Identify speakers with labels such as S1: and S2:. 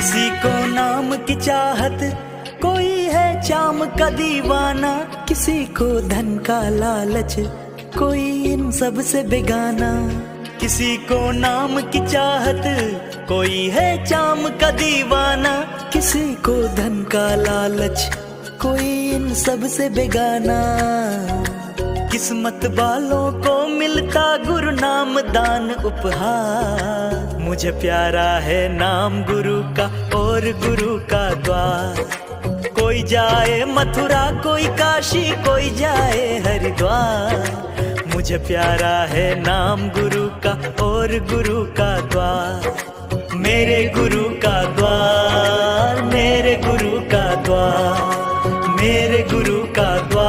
S1: किसी को नाम की चाहत, कोई है चाम का दीवाना, किसी को धन का लालच, कोई इन सबसे बेगाना। किसी को नाम की चाहत, कोई है चाम का दीवाना, किसी को धन का लालच, कोई इन सबसे बेगाना। किस्मत वालों को मिलता गुरु नाम दान उपहार। मुझे प्यारा है नाम गुरु का और गुरु का द्वार। कोई जाए मथुरा, कोई काशी, कोई जाए हरिद्वार। मुझे प्यारा है नाम गुरु का और गुरु का द्वार। मेरे गुरु का द्वार, मेरे गुरु का द्वार, मेरे गुरु का द्वार।